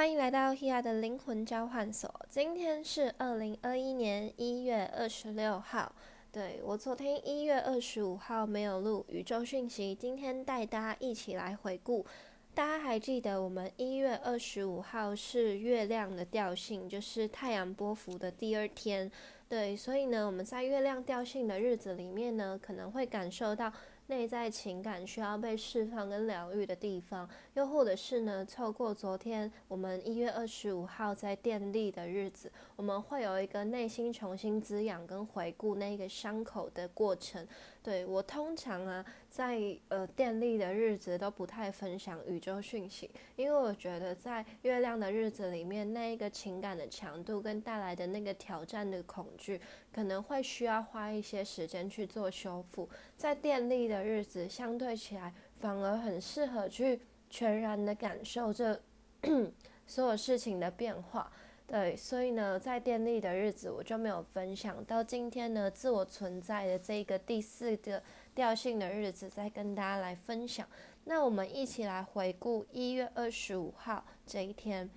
欢迎来到 Hia 的灵魂交换所。今天是二零二一年一月二十六号。对我昨天一月二十五号没有录宇宙讯息，今天带大家一起来回顾。大家还记得我们一月二十五号是月亮的调性，就是太阳波幅的第二天。对，所以呢，我们在月亮调性的日子里面呢，可能会感受到。内在情感需要被释放跟疗愈的地方，又或者是呢，透过昨天我们一月二十五号在电力的日子，我们会有一个内心重新滋养跟回顾那个伤口的过程。对我通常啊，在呃电力的日子都不太分享宇宙讯息，因为我觉得在月亮的日子里面，那一个情感的强度跟带来的那个挑战的恐惧，可能会需要花一些时间去做修复。在电力的日子，相对起来反而很适合去全然的感受这 所有事情的变化。对，所以呢，在电力的日子我就没有分享。到今天呢，自我存在的这个第四个调性的日子，再跟大家来分享。那我们一起来回顾一月二十五号这一天，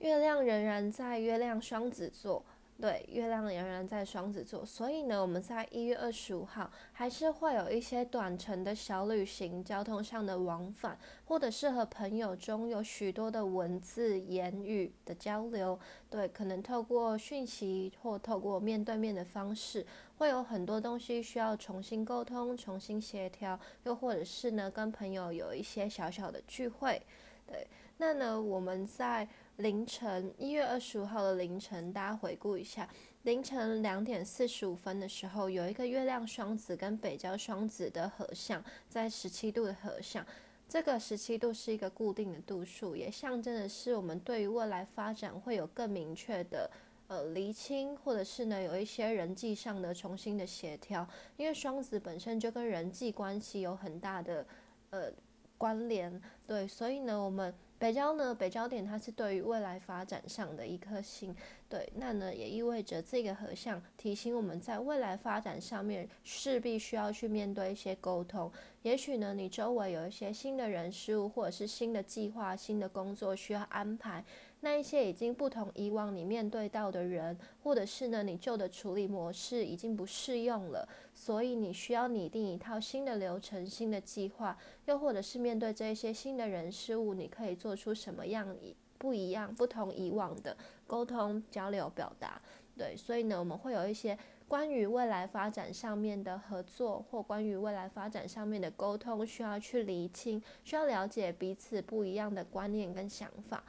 月亮仍然在月亮双子座。对，月亮仍然在双子座，所以呢，我们在一月二十五号还是会有一些短程的小旅行、交通上的往返，或者是和朋友中有许多的文字、言语的交流。对，可能透过讯息或透过面对面的方式，会有很多东西需要重新沟通、重新协调，又或者是呢，跟朋友有一些小小的聚会。对，那呢，我们在。凌晨一月二十五号的凌晨，大家回顾一下，凌晨两点四十五分的时候，有一个月亮双子跟北交双子的合相，在十七度的合相。这个十七度是一个固定的度数，也象征的是我们对于未来发展会有更明确的呃厘清，或者是呢有一些人际上的重新的协调。因为双子本身就跟人际关系有很大的呃关联，对，所以呢我们。北交呢？北交点它是对于未来发展上的一颗星，对，那呢也意味着这个合相提醒我们在未来发展上面势必需要去面对一些沟通。也许呢，你周围有一些新的人事物，或者是新的计划、新的工作需要安排。那一些已经不同以往你面对到的人，或者是呢你旧的处理模式已经不适用了，所以你需要拟定一套新的流程、新的计划，又或者是面对这一些新的人事物，你可以做出什么样不一样、不同以往的沟通、交流、表达。对，所以呢，我们会有一些关于未来发展上面的合作，或关于未来发展上面的沟通，需要去厘清，需要了解彼此不一样的观念跟想法。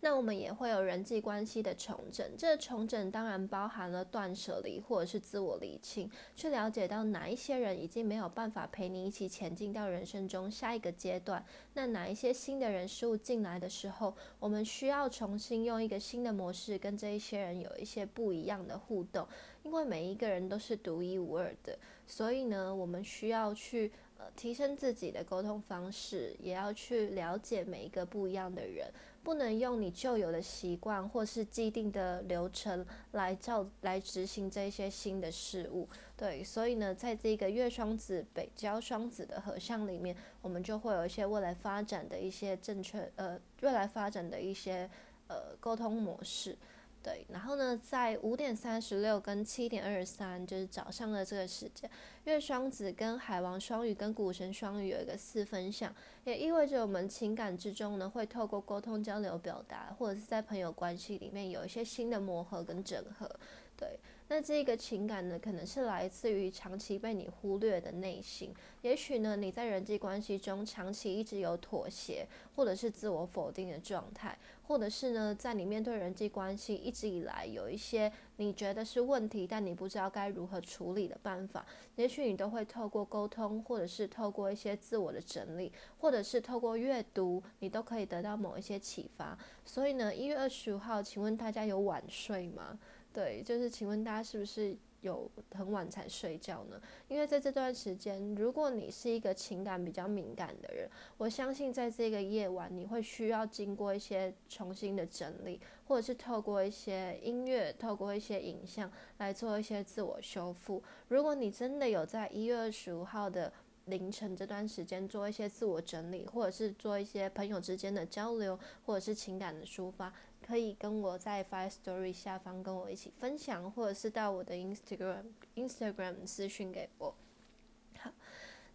那我们也会有人际关系的重整，这重整当然包含了断舍离或者是自我厘清，去了解到哪一些人已经没有办法陪你一起前进到人生中下一个阶段，那哪一些新的人事物进来的时候，我们需要重新用一个新的模式跟这一些人有一些不一样的互动，因为每一个人都是独一无二的，所以呢，我们需要去。呃，提升自己的沟通方式，也要去了解每一个不一样的人，不能用你旧有的习惯或是既定的流程来照来执行这些新的事物。对，所以呢，在这个月双子北交双子的合相里面，我们就会有一些未来发展的一些正确呃，未来发展的一些呃沟通模式。对，然后呢，在五点三十六跟七点二十三，就是早上的这个时间，月双子跟海王双鱼跟股神双鱼有一个四分相，也意味着我们情感之中呢，会透过沟通交流表达，或者是在朋友关系里面有一些新的磨合跟整合。对，那这个情感呢，可能是来自于长期被你忽略的内心。也许呢，你在人际关系中长期一直有妥协，或者是自我否定的状态，或者是呢，在你面对人际关系一直以来有一些你觉得是问题，但你不知道该如何处理的办法。也许你都会透过沟通，或者是透过一些自我的整理，或者是透过阅读，你都可以得到某一些启发。所以呢，一月二十五号，请问大家有晚睡吗？对，就是请问大家是不是有很晚才睡觉呢？因为在这段时间，如果你是一个情感比较敏感的人，我相信在这个夜晚，你会需要经过一些重新的整理，或者是透过一些音乐、透过一些影像来做一些自我修复。如果你真的有在一月二十五号的凌晨这段时间做一些自我整理，或者是做一些朋友之间的交流，或者是情感的抒发，可以跟我在 Five Story 下方跟我一起分享，或者是到我的 Instagram Instagram 私讯给我。好，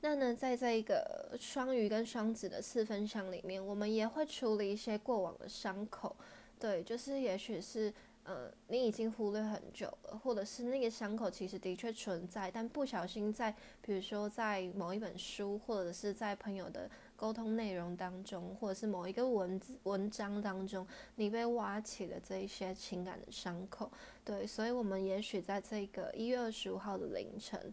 那呢，在这一个双鱼跟双子的四分相里面，我们也会处理一些过往的伤口，对，就是也许是。呃，你已经忽略很久了，或者是那个伤口其实的确存在，但不小心在，比如说在某一本书，或者是在朋友的沟通内容当中，或者是某一个文字文章当中，你被挖起了这一些情感的伤口。对，所以我们也许在这个一月二十五号的凌晨。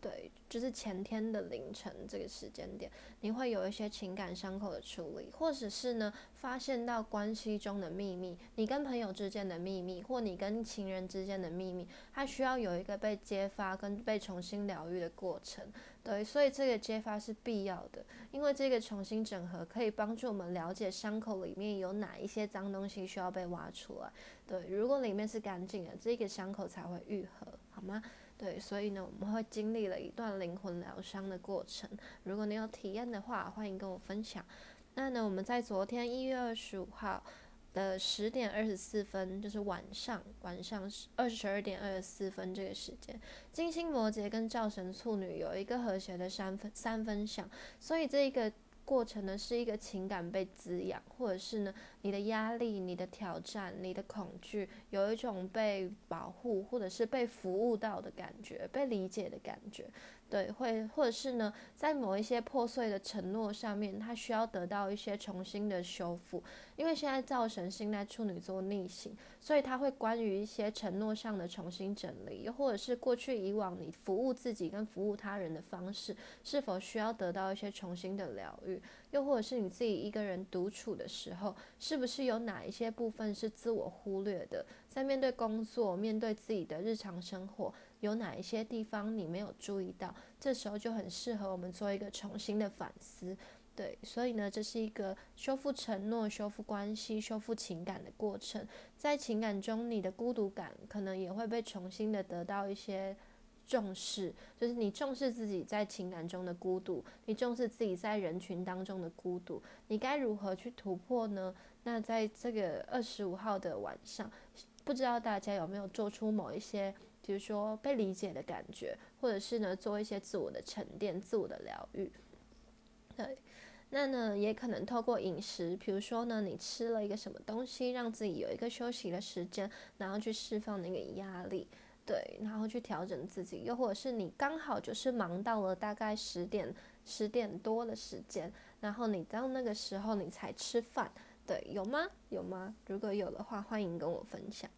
对，就是前天的凌晨这个时间点，你会有一些情感伤口的处理，或者是呢，发现到关系中的秘密，你跟朋友之间的秘密，或你跟情人之间的秘密，它需要有一个被揭发跟被重新疗愈的过程。对，所以这个揭发是必要的，因为这个重新整合可以帮助我们了解伤口里面有哪一些脏东西需要被挖出来。对，如果里面是干净的，这个伤口才会愈合，好吗？对，所以呢，我们会经历了一段灵魂疗伤的过程。如果你有体验的话，欢迎跟我分享。那呢，我们在昨天一月二十五号的十点二十四分，就是晚上晚上二十二点二十四分这个时间，金星摩羯跟灶神处女有一个和谐的三分三分享，所以这一个。过程呢是一个情感被滋养，或者是呢你的压力、你的挑战、你的恐惧，有一种被保护或者是被服务到的感觉，被理解的感觉。对，会或者是呢，在某一些破碎的承诺上面，他需要得到一些重新的修复。因为现在造神星在处女座逆行，所以他会关于一些承诺上的重新整理，又或者是过去以往你服务自己跟服务他人的方式，是否需要得到一些重新的疗愈？又或者是你自己一个人独处的时候，是不是有哪一些部分是自我忽略的？在面对工作、面对自己的日常生活。有哪一些地方你没有注意到？这时候就很适合我们做一个重新的反思，对，所以呢，这是一个修复承诺、修复关系、修复情感的过程。在情感中，你的孤独感可能也会被重新的得到一些重视，就是你重视自己在情感中的孤独，你重视自己在人群当中的孤独，你该如何去突破呢？那在这个二十五号的晚上，不知道大家有没有做出某一些？比如说被理解的感觉，或者是呢做一些自我的沉淀、自我的疗愈。对，那呢也可能透过饮食，比如说呢你吃了一个什么东西，让自己有一个休息的时间，然后去释放那个压力，对，然后去调整自己。又或者是你刚好就是忙到了大概十点、十点多的时间，然后你到那个时候你才吃饭，对，有吗？有吗？如果有的话，欢迎跟我分享。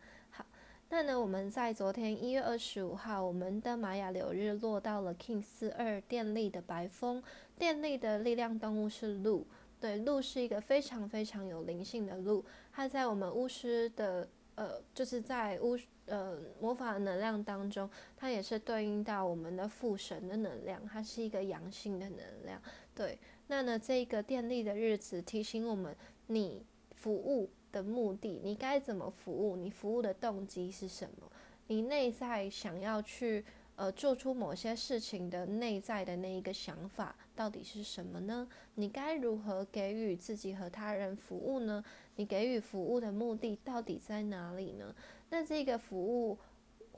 那呢，我们在昨天一月二十五号，我们的玛雅流日落到了 King 四二电力的白风，电力的力量动物是鹿，对，鹿是一个非常非常有灵性的鹿，它在我们巫师的呃，就是在巫呃魔法能量当中，它也是对应到我们的父神的能量，它是一个阳性的能量，对，那呢，这个电力的日子提醒我们，你服务。的目的，你该怎么服务？你服务的动机是什么？你内在想要去呃做出某些事情的内在的那一个想法到底是什么呢？你该如何给予自己和他人服务呢？你给予服务的目的到底在哪里呢？那这个服务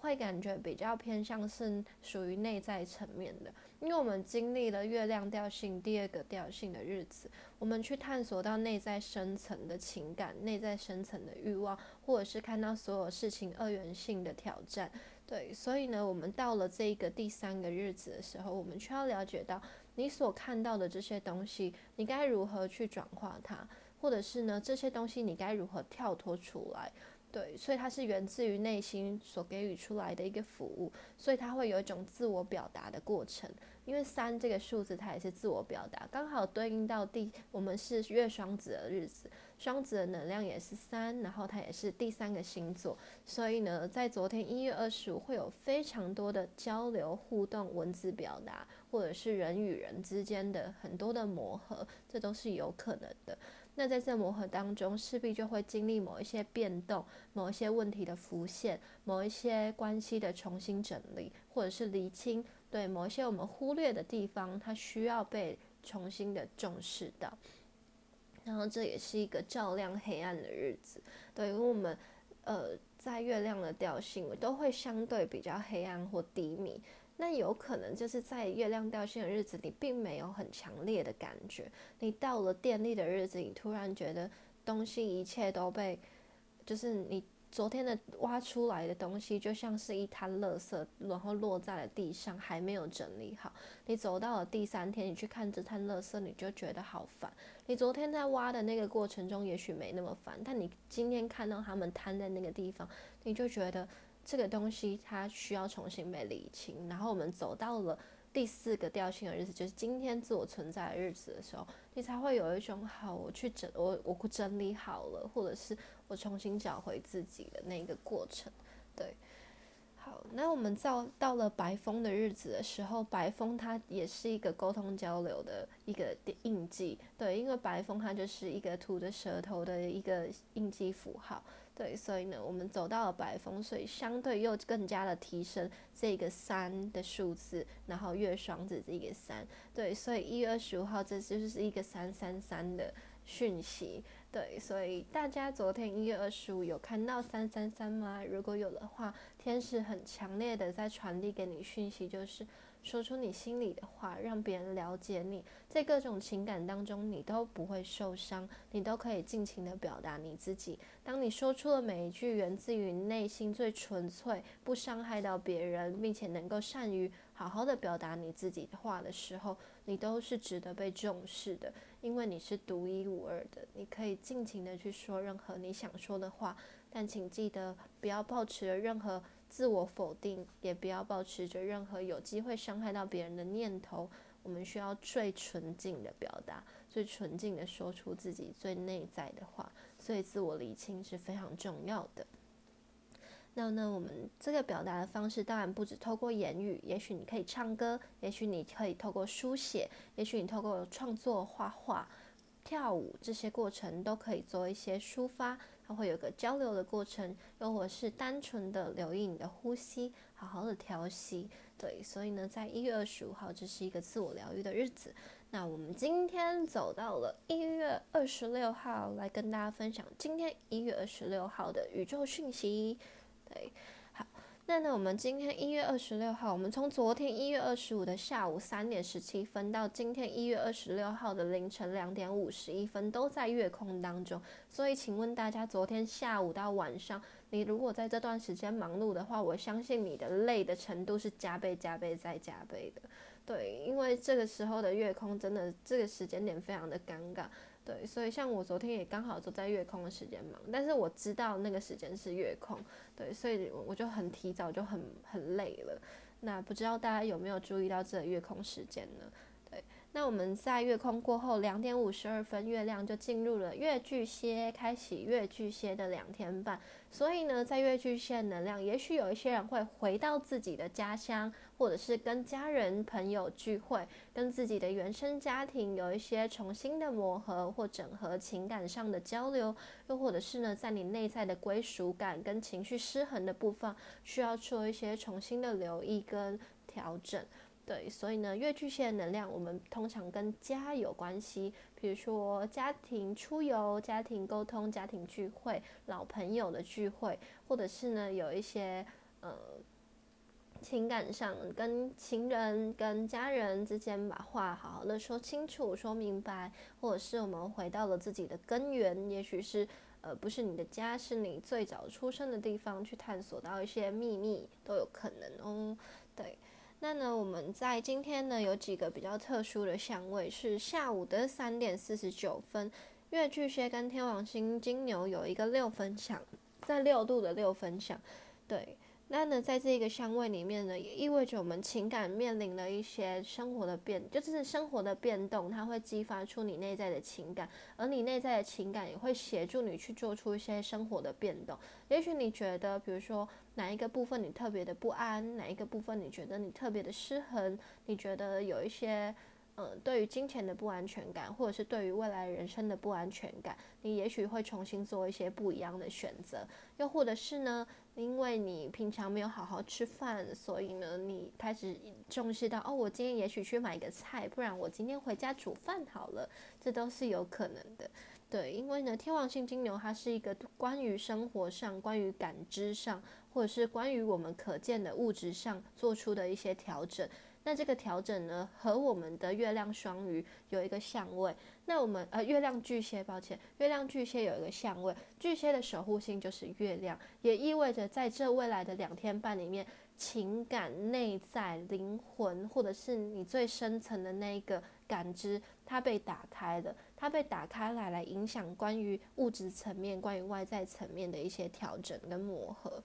会感觉比较偏向是属于内在层面的。因为我们经历了月亮调性第二个调性的日子，我们去探索到内在深层的情感、内在深层的欲望，或者是看到所有事情二元性的挑战。对，所以呢，我们到了这个第三个日子的时候，我们需要了解到你所看到的这些东西，你该如何去转化它，或者是呢，这些东西你该如何跳脱出来。对，所以它是源自于内心所给予出来的一个服务，所以它会有一种自我表达的过程。因为三这个数字，它也是自我表达，刚好对应到第我们是月双子的日子，双子的能量也是三，然后它也是第三个星座，所以呢，在昨天一月二十五会有非常多的交流互动、文字表达，或者是人与人之间的很多的磨合，这都是有可能的。那在这磨合当中，势必就会经历某一些变动、某一些问题的浮现、某一些关系的重新整理，或者是厘清。对某一些我们忽略的地方，它需要被重新的重视到。然后这也是一个照亮黑暗的日子，对，因为我们呃在月亮的调性都会相对比较黑暗或低迷。那有可能就是在月亮掉线的日子，你并没有很强烈的感觉。你到了电力的日子，你突然觉得东西一切都被，就是你昨天的挖出来的东西，就像是一滩垃圾，然后落在了地上，还没有整理好。你走到了第三天，你去看这滩垃圾，你就觉得好烦。你昨天在挖的那个过程中，也许没那么烦，但你今天看到他们摊在那个地方，你就觉得。这个东西它需要重新被理清，然后我们走到了第四个调性的日子，就是今天自我存在的日子的时候，你才会有一种好，我去整我我整理好了，或者是我重新找回自己的那个过程，对。好，那我们到到了白风的日子的时候，白风它也是一个沟通交流的一个印记，对，因为白风它就是一个吐着舌头的一个印记符号。对，所以呢，我们走到了白风，所以相对又更加的提升这个三的数字，然后月双子这个三，对，所以一月二十五号这就是一个三三三的讯息，对，所以大家昨天一月二十五有看到三三三吗？如果有的话，天使很强烈的在传递给你讯息，就是。说出你心里的话，让别人了解你，在各种情感当中，你都不会受伤，你都可以尽情的表达你自己。当你说出了每一句源自于内心最纯粹、不伤害到别人，并且能够善于好好的表达你自己的话的时候，你都是值得被重视的，因为你是独一无二的。你可以尽情的去说任何你想说的话，但请记得不要抱持任何。自我否定，也不要保持着任何有机会伤害到别人的念头。我们需要最纯净的表达，最纯净的说出自己最内在的话。所以，自我理清是非常重要的。那呢，我们这个表达的方式当然不止透过言语，也许你可以唱歌，也许你可以透过书写，也许你透过创作、画画、跳舞这些过程都可以做一些抒发。它会有个交流的过程，又或是单纯的留意你的呼吸，好好的调息。对，所以呢，在一月二十五号，这是一个自我疗愈的日子。那我们今天走到了一月二十六号，来跟大家分享今天一月二十六号的宇宙讯息。对。那呢，我们今天一月二十六号，我们从昨天一月二十五的下午三点十七分到今天一月二十六号的凌晨两点五十一分，都在月空当中。所以，请问大家，昨天下午到晚上，你如果在这段时间忙碌的话，我相信你的累的程度是加倍、加倍再加倍的。对，因为这个时候的月空真的这个时间点非常的尴尬。对，所以像我昨天也刚好都在月空的时间忙，但是我知道那个时间是月空，对，所以我就很提早就很很累了。那不知道大家有没有注意到这个月空时间呢？对，那我们在月空过后两点五十二分，月亮就进入了月巨蟹，开启月巨蟹的两天半。所以呢，在月巨蟹能量，也许有一些人会回到自己的家乡，或者是跟家人朋友聚会，跟自己的原生家庭有一些重新的磨合或整合，情感上的交流，又或者是呢，在你内在的归属感跟情绪失衡的部分，需要做一些重新的留意跟调整。对，所以呢，月巨蟹的能量，我们通常跟家有关系，比如说家庭出游、家庭沟通、家庭聚会、老朋友的聚会，或者是呢，有一些呃情感上跟情人、跟家人之间把话好好的说清楚、说明白，或者是我们回到了自己的根源，也许是呃不是你的家，是你最早出生的地方，去探索到一些秘密都有可能哦，那呢，我们在今天呢有几个比较特殊的相位，是下午的三点四十九分，月巨蟹跟天王星金牛有一个六分相，在六度的六分相，对。那呢，在这个相位里面呢，也意味着我们情感面临了一些生活的变，就是生活的变动，它会激发出你内在的情感，而你内在的情感也会协助你去做出一些生活的变动。也许你觉得，比如说哪一个部分你特别的不安，哪一个部分你觉得你特别的失衡，你觉得有一些嗯，对于金钱的不安全感，或者是对于未来人生的不安全感，你也许会重新做一些不一样的选择。又或者是呢，因为你平常没有好好吃饭，所以呢，你开始重视到，哦，我今天也许去买个菜，不然我今天回家煮饭好了，这都是有可能的。对，因为呢，天王星金牛它是一个关于生活上、关于感知上，或者是关于我们可见的物质上做出的一些调整。那这个调整呢，和我们的月亮双鱼有一个相位。那我们呃，月亮巨蟹，抱歉，月亮巨蟹有一个相位，巨蟹的守护星就是月亮，也意味着在这未来的两天半里面，情感、内在、灵魂，或者是你最深层的那一个感知，它被打开了，它被打开来，来影响关于物质层面、关于外在层面的一些调整跟磨合。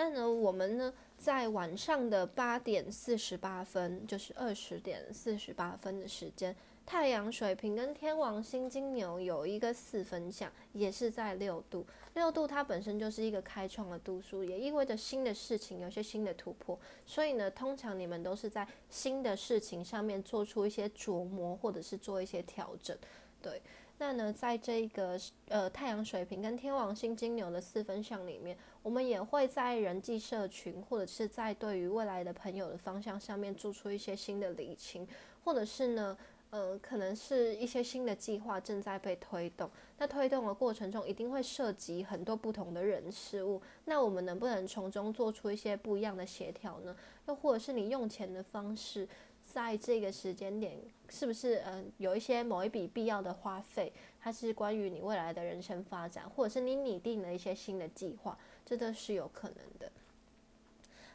那呢，我们呢？在晚上的八点四十八分，就是二十点四十八分的时间，太阳水瓶跟天王星金牛有一个四分相，也是在六度。六度它本身就是一个开创的度数，也意味着新的事情有些新的突破。所以呢，通常你们都是在新的事情上面做出一些琢磨，或者是做一些调整，对。那呢，在这个呃太阳水瓶跟天王星金牛的四分相里面，我们也会在人际社群或者是在对于未来的朋友的方向上面做出一些新的理清，或者是呢，呃，可能是一些新的计划正在被推动。那推动的过程中，一定会涉及很多不同的人事物。那我们能不能从中做出一些不一样的协调呢？又或者是你用钱的方式？在这个时间点，是不是嗯有一些某一笔必要的花费，它是关于你未来的人生发展，或者是你拟定了一些新的计划，这都是有可能的。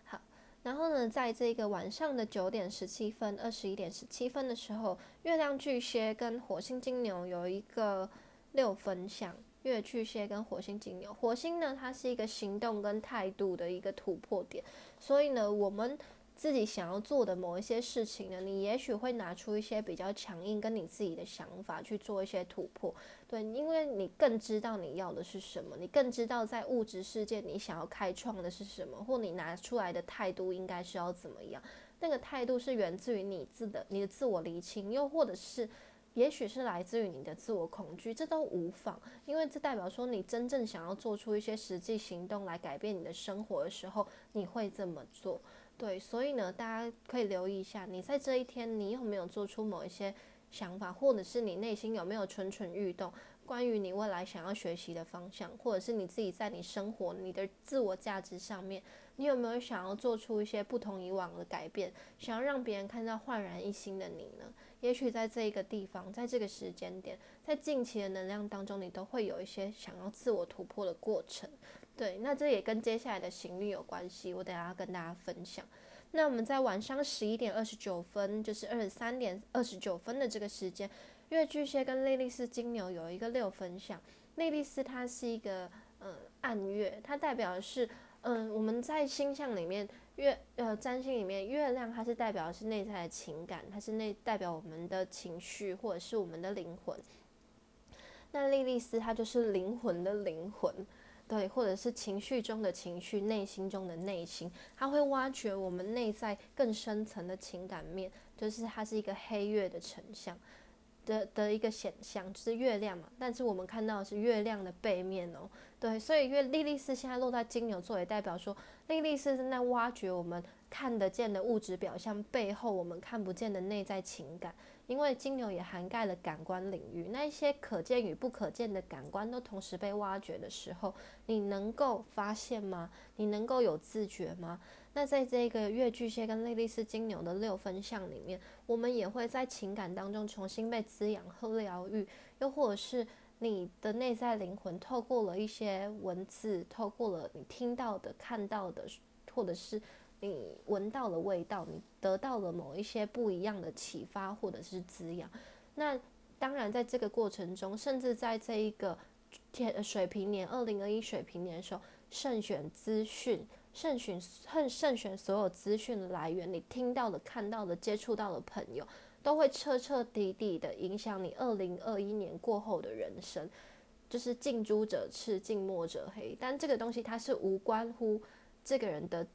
好，然后呢，在这个晚上的九点十七分、二十一点十七分的时候，月亮巨蟹跟火星金牛有一个六分相。月巨蟹跟火星金牛，火星呢，它是一个行动跟态度的一个突破点，所以呢，我们。自己想要做的某一些事情呢，你也许会拿出一些比较强硬跟你自己的想法去做一些突破，对，因为你更知道你要的是什么，你更知道在物质世界你想要开创的是什么，或你拿出来的态度应该是要怎么样，那个态度是源自于你自的你的自我厘清，又或者是也许是来自于你的自我恐惧，这都无妨，因为这代表说你真正想要做出一些实际行动来改变你的生活的时候，你会这么做。对，所以呢，大家可以留意一下，你在这一天，你有没有做出某一些想法，或者是你内心有没有蠢蠢欲动，关于你未来想要学习的方向，或者是你自己在你生活、你的自我价值上面，你有没有想要做出一些不同以往的改变，想要让别人看到焕然一新的你呢？也许在这一个地方，在这个时间点，在近期的能量当中，你都会有一些想要自我突破的过程。对，那这也跟接下来的行运有关系，我等下要跟大家分享。那我们在晚上十一点二十九分，就是二十三点二十九分的这个时间，月巨蟹跟莉莉丝金牛有一个六分相。莉莉丝它是一个嗯暗月，它代表的是嗯我们在星象里面月呃占星里面月亮它是代表的是内在的情感，它是内代表我们的情绪或者是我们的灵魂。那莉莉丝它就是灵魂的灵魂。对，或者是情绪中的情绪，内心中的内心，它会挖掘我们内在更深层的情感面，就是它是一个黑月的成像的的一个显像，就是月亮嘛。但是我们看到的是月亮的背面哦。对，所以月莉莉丝现在落在金牛座，也代表说莉莉丝正在挖掘我们看得见的物质表象背后我们看不见的内在情感。因为金牛也涵盖了感官领域，那一些可见与不可见的感官都同时被挖掘的时候，你能够发现吗？你能够有自觉吗？那在这个月巨蟹跟莉莉丝金牛的六分相里面，我们也会在情感当中重新被滋养和疗愈，又或者是你的内在灵魂透过了一些文字，透过了你听到的、看到的，或者是。你闻到了味道，你得到了某一些不一样的启发或者是滋养。那当然，在这个过程中，甚至在这一个天水平年二零二一水平年的时候，慎选资讯，慎选慎慎选所有资讯的来源，你听到的、看到的、接触到的朋友，都会彻彻底底的影响你二零二一年过后的人生。就是近朱者赤，近墨者黑。但这个东西它是无关乎这个人的。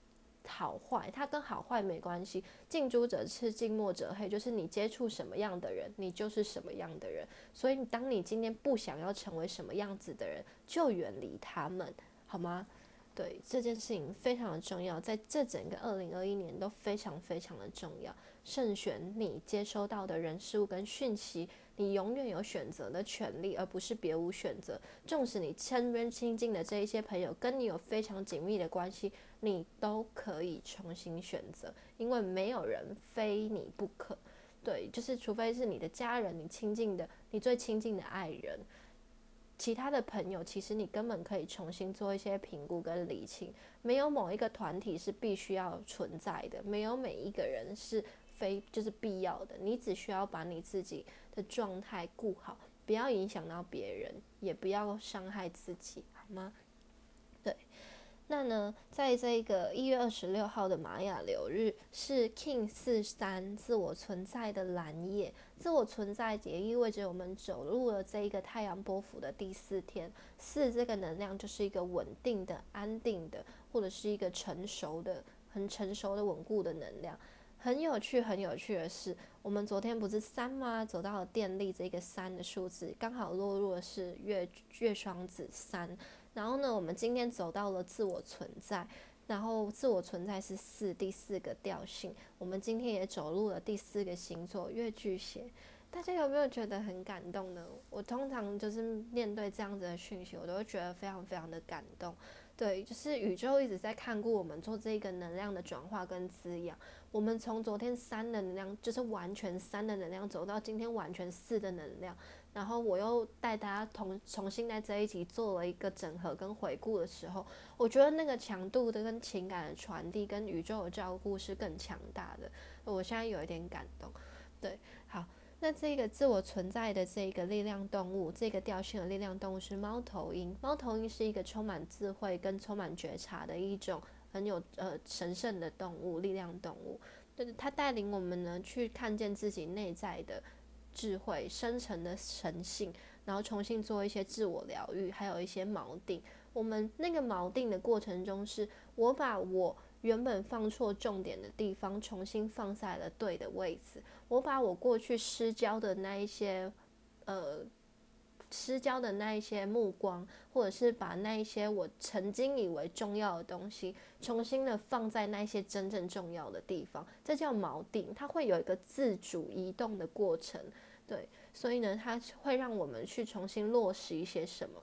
好坏，它跟好坏没关系。近朱者赤，近墨者黑，就是你接触什么样的人，你就是什么样的人。所以，当你今天不想要成为什么样子的人，就远离他们，好吗？对这件事情非常的重要，在这整个二零二一年都非常非常的重要。慎选你接收到的人事物跟讯息，你永远有选择的权利，而不是别无选择。纵使你身边亲近的这一些朋友跟你有非常紧密的关系，你都可以重新选择，因为没有人非你不可。对，就是除非是你的家人，你亲近的，你最亲近的爱人。其他的朋友，其实你根本可以重新做一些评估跟理清。没有某一个团体是必须要存在的，没有每一个人是非就是必要的。你只需要把你自己的状态顾好，不要影响到别人，也不要伤害自己，好吗？对那呢，在这个一月二十六号的玛雅流日是 King 四三自我存在的蓝夜，自我存在也意味着我们走入了这一个太阳波幅的第四天。四这个能量就是一个稳定的、安定的，或者是一个成熟的、很成熟的、稳固的能量。很有趣，很有趣的是，我们昨天不是三吗？走到了电力这个三的数字，刚好落入的是月月双子三。然后呢，我们今天走到了自我存在，然后自我存在是四第四个调性。我们今天也走入了第四个星座月巨蟹，大家有没有觉得很感动呢？我通常就是面对这样子的讯息，我都会觉得非常非常的感动。对，就是宇宙一直在看顾我们做这个能量的转化跟滋养。我们从昨天三的能量，就是完全三的能量，走到今天完全四的能量。然后我又带大家同重新在这一集做了一个整合跟回顾的时候，我觉得那个强度的跟情感的传递跟宇宙的照顾是更强大的。我现在有一点感动。对，好，那这个自我存在的这个力量动物，这个调性的力量动物是猫头鹰。猫头鹰是一个充满智慧跟充满觉察的一种很有呃神圣的动物，力量动物。就是它带领我们呢去看见自己内在的。智慧深层的神性，然后重新做一些自我疗愈，还有一些锚定。我们那个锚定的过程中，是我把我原本放错重点的地方，重新放在了对的位置。我把我过去失焦的那一些，呃，失焦的那一些目光，或者是把那一些我曾经以为重要的东西，重新的放在那些真正重要的地方。这叫锚定，它会有一个自主移动的过程。对，所以呢，它会让我们去重新落实一些什么。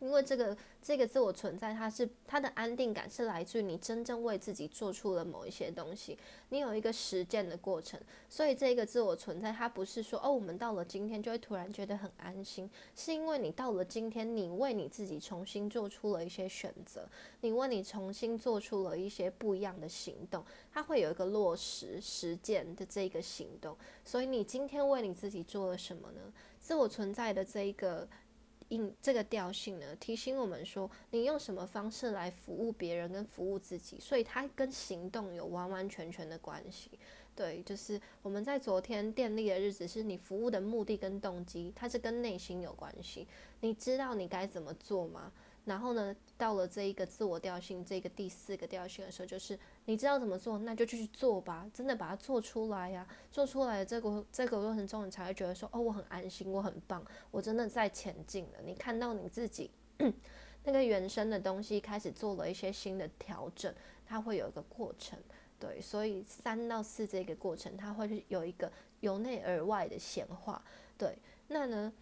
因为这个这个自我存在，它是它的安定感是来自于你真正为自己做出了某一些东西，你有一个实践的过程。所以这个自我存在，它不是说哦，我们到了今天就会突然觉得很安心，是因为你到了今天，你为你自己重新做出了一些选择，你为你重新做出了一些不一样的行动，它会有一个落实实践的这个行动。所以你今天为你自己做了什么呢？自我存在的这一个。应这个调性呢，提醒我们说，你用什么方式来服务别人跟服务自己，所以它跟行动有完完全全的关系。对，就是我们在昨天电力的日子，是你服务的目的跟动机，它是跟内心有关系。你知道你该怎么做吗？然后呢，到了这一个自我调性，这个第四个调性的时候，就是你知道怎么做，那就去做吧，真的把它做出来呀。做出来的这个这个过程中，你才会觉得说，哦，我很安心，我很棒，我真的在前进了。你看到你自己 那个原生的东西开始做了一些新的调整，它会有一个过程，对。所以三到四这个过程，它会有一个由内而外的显化，对。那呢？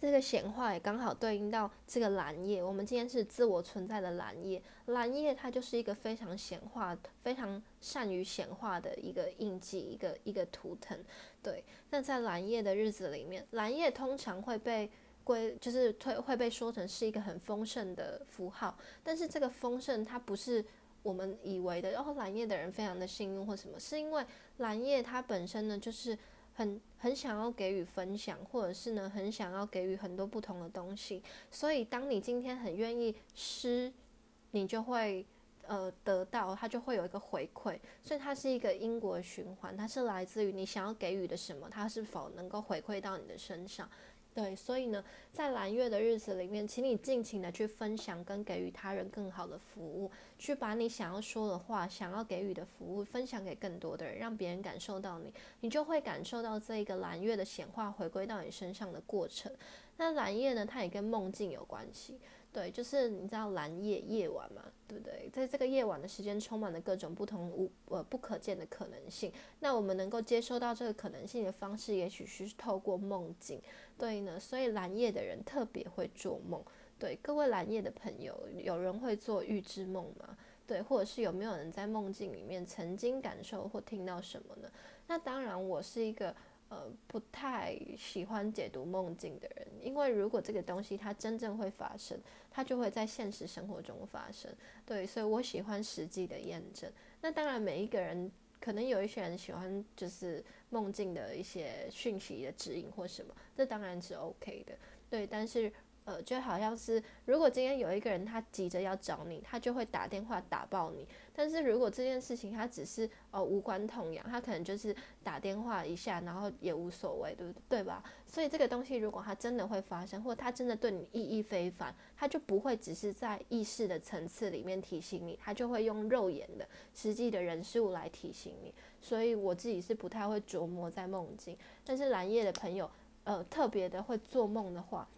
这个显化也刚好对应到这个蓝叶。我们今天是自我存在的蓝叶，蓝叶它就是一个非常显化、非常善于显化的一个印记，一个一个图腾。对，那在蓝叶的日子里面，蓝叶通常会被归，就是推会被说成是一个很丰盛的符号。但是这个丰盛它不是我们以为的，然后蓝叶的人非常的幸运或什么，是因为蓝叶它本身呢就是。很很想要给予分享，或者是呢，很想要给予很多不同的东西。所以，当你今天很愿意施，你就会呃得到，它就会有一个回馈。所以，它是一个因果循环，它是来自于你想要给予的什么，它是否能够回馈到你的身上。对，所以呢，在蓝月的日子里面，请你尽情的去分享跟给予他人更好的服务，去把你想要说的话、想要给予的服务分享给更多的人，让别人感受到你，你就会感受到这一个蓝月的显化回归到你身上的过程。那蓝月呢，它也跟梦境有关系。对，就是你知道蓝夜夜晚嘛，对不对？在这个夜晚的时间，充满了各种不同无呃不可见的可能性。那我们能够接收到这个可能性的方式，也许是透过梦境。对呢，所以蓝夜的人特别会做梦。对，各位蓝夜的朋友，有人会做预知梦吗？对，或者是有没有人在梦境里面曾经感受或听到什么呢？那当然，我是一个。呃，不太喜欢解读梦境的人，因为如果这个东西它真正会发生，它就会在现实生活中发生。对，所以我喜欢实际的验证。那当然，每一个人可能有一些人喜欢就是梦境的一些讯息的指引或什么，这当然是 OK 的。对，但是。呃，就好像是，如果今天有一个人他急着要找你，他就会打电话打爆你。但是如果这件事情他只是呃无关痛痒，他可能就是打电话一下，然后也无所谓，对不对吧？所以这个东西如果它真的会发生，或他真的对你意义非凡，他就不会只是在意识的层次里面提醒你，他就会用肉眼的实际的人事物来提醒你。所以我自己是不太会琢磨在梦境，但是蓝夜的朋友，呃，特别的会做梦的话。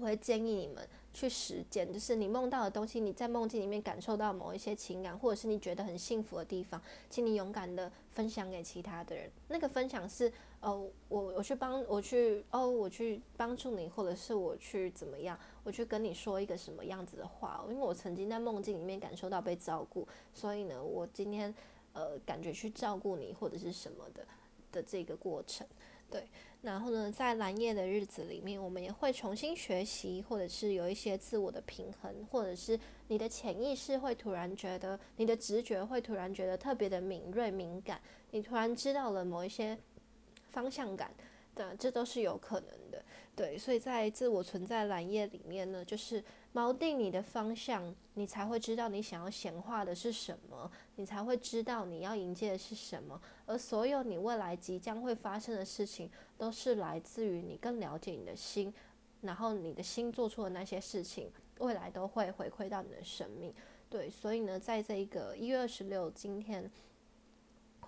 我会建议你们去实践，就是你梦到的东西，你在梦境里面感受到某一些情感，或者是你觉得很幸福的地方，请你勇敢的分享给其他的人。那个分享是，哦，我我去帮我去，哦，我去帮助你，或者是我去怎么样，我去跟你说一个什么样子的话。因为我曾经在梦境里面感受到被照顾，所以呢，我今天呃感觉去照顾你或者是什么的的这个过程，对。然后呢，在蓝夜的日子里面，我们也会重新学习，或者是有一些自我的平衡，或者是你的潜意识会突然觉得，你的直觉会突然觉得特别的敏锐敏感，你突然知道了某一些方向感的，这都是有可能的。对，所以在自我存在蓝夜里面呢，就是。锚定你的方向，你才会知道你想要显化的是什么，你才会知道你要迎接的是什么。而所有你未来即将会发生的事情，都是来自于你更了解你的心，然后你的心做出的那些事情，未来都会回馈到你的生命。对，所以呢，在这一个一月二十六今天。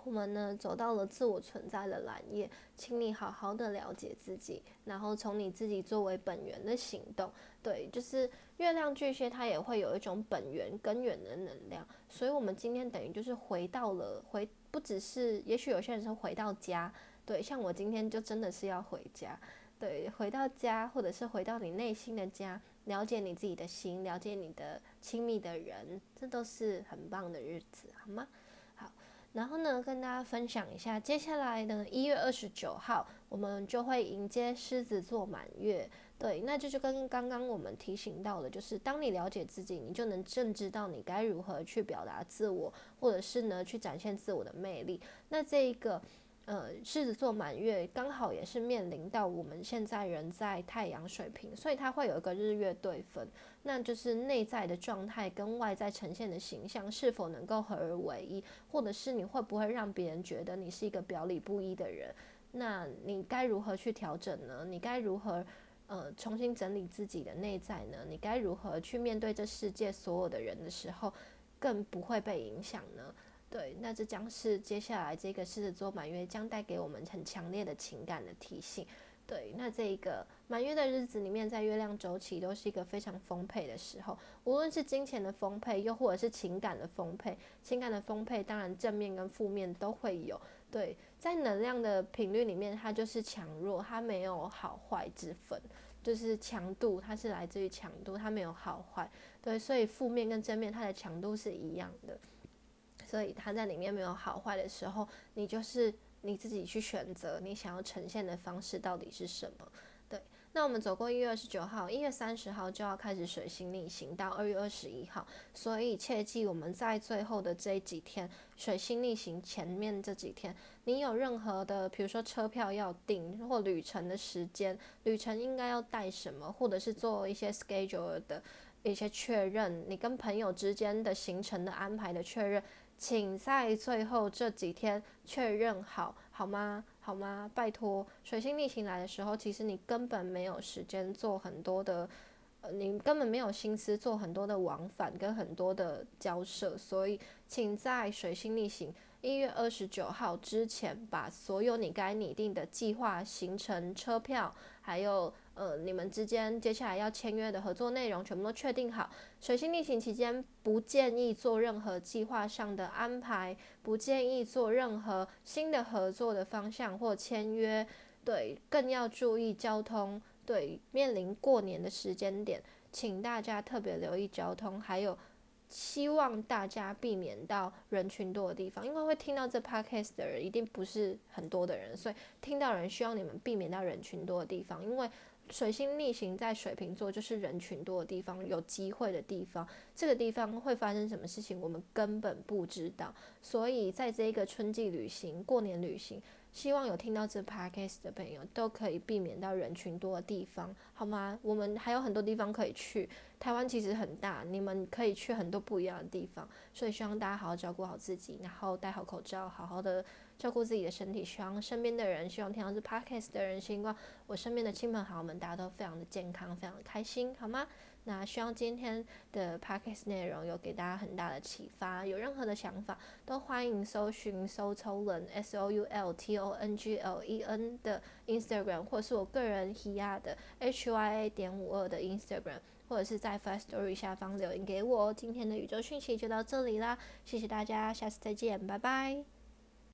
我们呢走到了自我存在的蓝夜，请你好好的了解自己，然后从你自己作为本源的行动。对，就是月亮巨蟹，它也会有一种本源根源的能量。所以，我们今天等于就是回到了回，不只是，也许有些人说回到家，对，像我今天就真的是要回家，对，回到家，或者是回到你内心的家，了解你自己的心，了解你的亲密的人，这都是很棒的日子，好吗？然后呢，跟大家分享一下，接下来呢，一月二十九号，我们就会迎接狮子座满月。对，那这就跟刚刚我们提醒到的，就是当你了解自己，你就能正知道你该如何去表达自我，或者是呢，去展现自我的魅力。那这一个。呃，狮子座满月刚好也是面临到我们现在人在太阳水平，所以它会有一个日月对分，那就是内在的状态跟外在呈现的形象是否能够合而为一，或者是你会不会让别人觉得你是一个表里不一的人？那你该如何去调整呢？你该如何呃重新整理自己的内在呢？你该如何去面对这世界所有的人的时候，更不会被影响呢？对，那这将是接下来这个狮子座满月将带给我们很强烈的情感的提醒。对，那这一个满月的日子里面，在月亮周期都是一个非常丰沛的时候，无论是金钱的丰沛，又或者是情感的丰沛。情感的丰沛，当然正面跟负面都会有。对，在能量的频率里面，它就是强弱，它没有好坏之分，就是强度，它是来自于强度，它没有好坏。对，所以负面跟正面，它的强度是一样的。所以它在里面没有好坏的时候，你就是你自己去选择你想要呈现的方式到底是什么。对，那我们走过一月二十九号，一月三十号就要开始水星逆行到二月二十一号，所以切记我们在最后的这几天，水星逆行前面这几天，你有任何的，比如说车票要订或旅程的时间，旅程应该要带什么，或者是做一些 schedule 的一些确认，你跟朋友之间的行程的安排的确认。请在最后这几天确认好，好吗？好吗？拜托，水星逆行来的时候，其实你根本没有时间做很多的，呃，你根本没有心思做很多的往返跟很多的交涉，所以请在水星逆行一月二十九号之前，把所有你该拟定的计划、行程、车票，还有。呃，你们之间接下来要签约的合作内容全部都确定好。水星逆行期间不建议做任何计划上的安排，不建议做任何新的合作的方向或签约。对，更要注意交通。对，面临过年的时间点，请大家特别留意交通，还有希望大家避免到人群多的地方，因为会听到这 podcast 的人一定不是很多的人，所以听到人希望你们避免到人群多的地方，因为。水星逆行在水瓶座，就是人群多的地方，有机会的地方。这个地方会发生什么事情，我们根本不知道。所以，在这一个春季旅行、过年旅行，希望有听到这 podcast 的朋友都可以避免到人群多的地方，好吗？我们还有很多地方可以去。台湾其实很大，你们可以去很多不一样的地方。所以，希望大家好好照顾好自己，然后戴好口罩，好好的。照顾自己的身体，希望身边的人，希望听到这 podcast 的人，希望我身边的亲朋好友们，大家都非常的健康，非常的开心，好吗？那希望今天的 podcast 内容有给大家很大的启发，有任何的想法，都欢迎搜寻 Soulton S O U L T O N G L E N 的 Instagram，或是我个人 Hia 的 H Y A 点五二的 Instagram，或者是在 f a s t Story 下方留言给我。今天的宇宙讯息就到这里啦，谢谢大家，下次再见，拜拜。